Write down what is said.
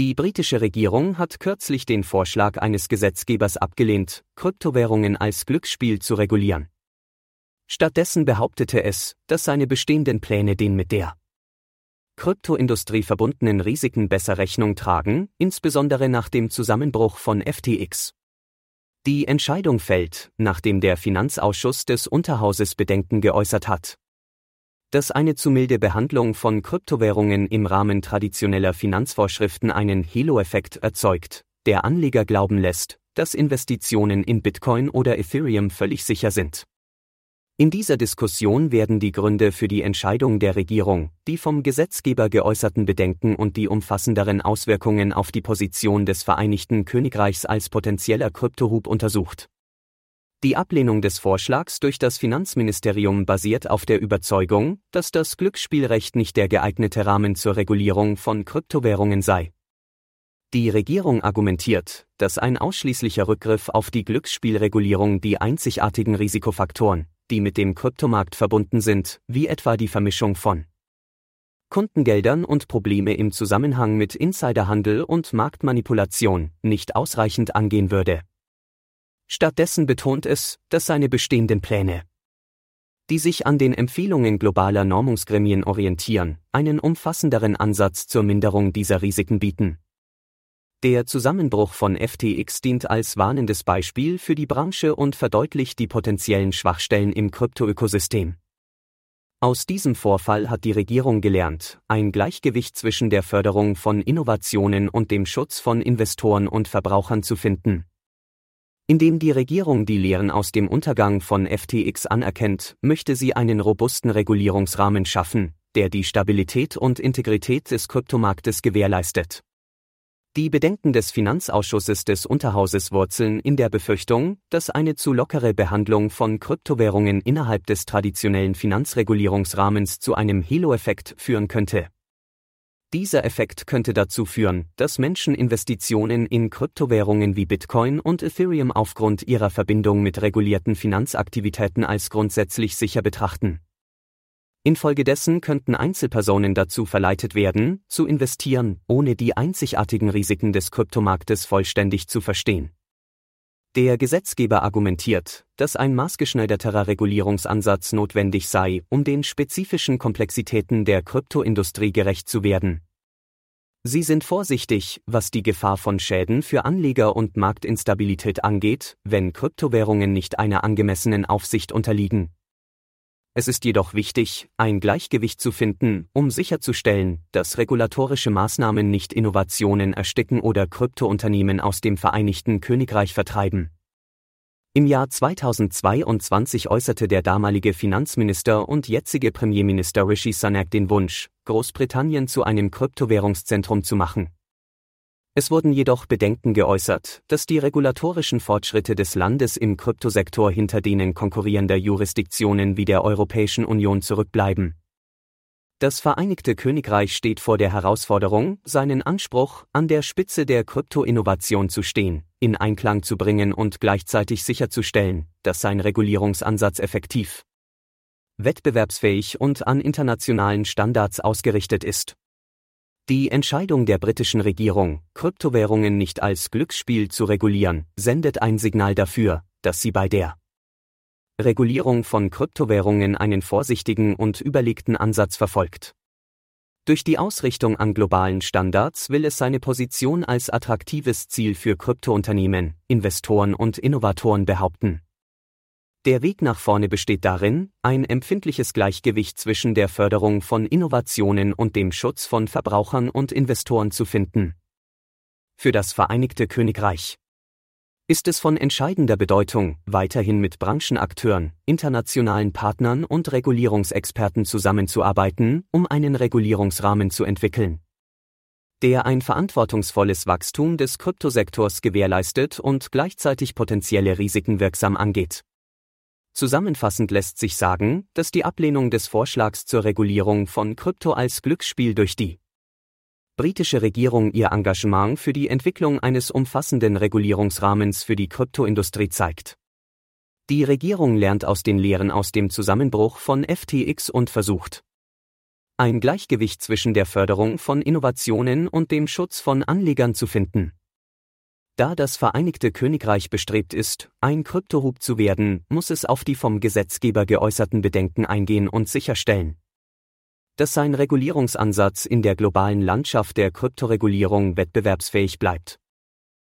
Die britische Regierung hat kürzlich den Vorschlag eines Gesetzgebers abgelehnt, Kryptowährungen als Glücksspiel zu regulieren. Stattdessen behauptete es, dass seine bestehenden Pläne den mit der Kryptoindustrie verbundenen Risiken besser Rechnung tragen, insbesondere nach dem Zusammenbruch von FTX. Die Entscheidung fällt, nachdem der Finanzausschuss des Unterhauses Bedenken geäußert hat. Dass eine zu milde Behandlung von Kryptowährungen im Rahmen traditioneller Finanzvorschriften einen Halo-Effekt erzeugt, der Anleger glauben lässt, dass Investitionen in Bitcoin oder Ethereum völlig sicher sind. In dieser Diskussion werden die Gründe für die Entscheidung der Regierung, die vom Gesetzgeber geäußerten Bedenken und die umfassenderen Auswirkungen auf die Position des Vereinigten Königreichs als potenzieller Kryptohub untersucht. Die Ablehnung des Vorschlags durch das Finanzministerium basiert auf der Überzeugung, dass das Glücksspielrecht nicht der geeignete Rahmen zur Regulierung von Kryptowährungen sei. Die Regierung argumentiert, dass ein ausschließlicher Rückgriff auf die Glücksspielregulierung die einzigartigen Risikofaktoren, die mit dem Kryptomarkt verbunden sind, wie etwa die Vermischung von Kundengeldern und Probleme im Zusammenhang mit Insiderhandel und Marktmanipulation, nicht ausreichend angehen würde. Stattdessen betont es, dass seine bestehenden Pläne, die sich an den Empfehlungen globaler Normungsgremien orientieren, einen umfassenderen Ansatz zur Minderung dieser Risiken bieten. Der Zusammenbruch von FTX dient als warnendes Beispiel für die Branche und verdeutlicht die potenziellen Schwachstellen im Kryptoökosystem. Aus diesem Vorfall hat die Regierung gelernt, ein Gleichgewicht zwischen der Förderung von Innovationen und dem Schutz von Investoren und Verbrauchern zu finden. Indem die Regierung die Lehren aus dem Untergang von FTX anerkennt, möchte sie einen robusten Regulierungsrahmen schaffen, der die Stabilität und Integrität des Kryptomarktes gewährleistet. Die Bedenken des Finanzausschusses des Unterhauses wurzeln in der Befürchtung, dass eine zu lockere Behandlung von Kryptowährungen innerhalb des traditionellen Finanzregulierungsrahmens zu einem Halo-Effekt führen könnte. Dieser Effekt könnte dazu führen, dass Menschen Investitionen in Kryptowährungen wie Bitcoin und Ethereum aufgrund ihrer Verbindung mit regulierten Finanzaktivitäten als grundsätzlich sicher betrachten. Infolgedessen könnten Einzelpersonen dazu verleitet werden, zu investieren, ohne die einzigartigen Risiken des Kryptomarktes vollständig zu verstehen. Der Gesetzgeber argumentiert, dass ein maßgeschneiderterer Regulierungsansatz notwendig sei, um den spezifischen Komplexitäten der Kryptoindustrie gerecht zu werden. Sie sind vorsichtig, was die Gefahr von Schäden für Anleger und Marktinstabilität angeht, wenn Kryptowährungen nicht einer angemessenen Aufsicht unterliegen. Es ist jedoch wichtig, ein Gleichgewicht zu finden, um sicherzustellen, dass regulatorische Maßnahmen nicht Innovationen ersticken oder Kryptounternehmen aus dem Vereinigten Königreich vertreiben. Im Jahr 2022 äußerte der damalige Finanzminister und jetzige Premierminister Rishi Sunak den Wunsch, Großbritannien zu einem Kryptowährungszentrum zu machen. Es wurden jedoch Bedenken geäußert, dass die regulatorischen Fortschritte des Landes im Kryptosektor hinter denen konkurrierender Jurisdiktionen wie der Europäischen Union zurückbleiben. Das Vereinigte Königreich steht vor der Herausforderung, seinen Anspruch, an der Spitze der Kryptoinnovation zu stehen, in Einklang zu bringen und gleichzeitig sicherzustellen, dass sein Regulierungsansatz effektiv, wettbewerbsfähig und an internationalen Standards ausgerichtet ist. Die Entscheidung der britischen Regierung, Kryptowährungen nicht als Glücksspiel zu regulieren, sendet ein Signal dafür, dass sie bei der Regulierung von Kryptowährungen einen vorsichtigen und überlegten Ansatz verfolgt. Durch die Ausrichtung an globalen Standards will es seine Position als attraktives Ziel für Kryptounternehmen, Investoren und Innovatoren behaupten. Der Weg nach vorne besteht darin, ein empfindliches Gleichgewicht zwischen der Förderung von Innovationen und dem Schutz von Verbrauchern und Investoren zu finden. Für das Vereinigte Königreich ist es von entscheidender Bedeutung, weiterhin mit Branchenakteuren, internationalen Partnern und Regulierungsexperten zusammenzuarbeiten, um einen Regulierungsrahmen zu entwickeln, der ein verantwortungsvolles Wachstum des Kryptosektors gewährleistet und gleichzeitig potenzielle Risiken wirksam angeht. Zusammenfassend lässt sich sagen, dass die Ablehnung des Vorschlags zur Regulierung von Krypto als Glücksspiel durch die britische Regierung ihr Engagement für die Entwicklung eines umfassenden Regulierungsrahmens für die Kryptoindustrie zeigt. Die Regierung lernt aus den Lehren aus dem Zusammenbruch von FTX und versucht, ein Gleichgewicht zwischen der Förderung von Innovationen und dem Schutz von Anlegern zu finden. Da das Vereinigte Königreich bestrebt ist, ein Kryptohub zu werden, muss es auf die vom Gesetzgeber geäußerten Bedenken eingehen und sicherstellen, dass sein Regulierungsansatz in der globalen Landschaft der Kryptoregulierung wettbewerbsfähig bleibt.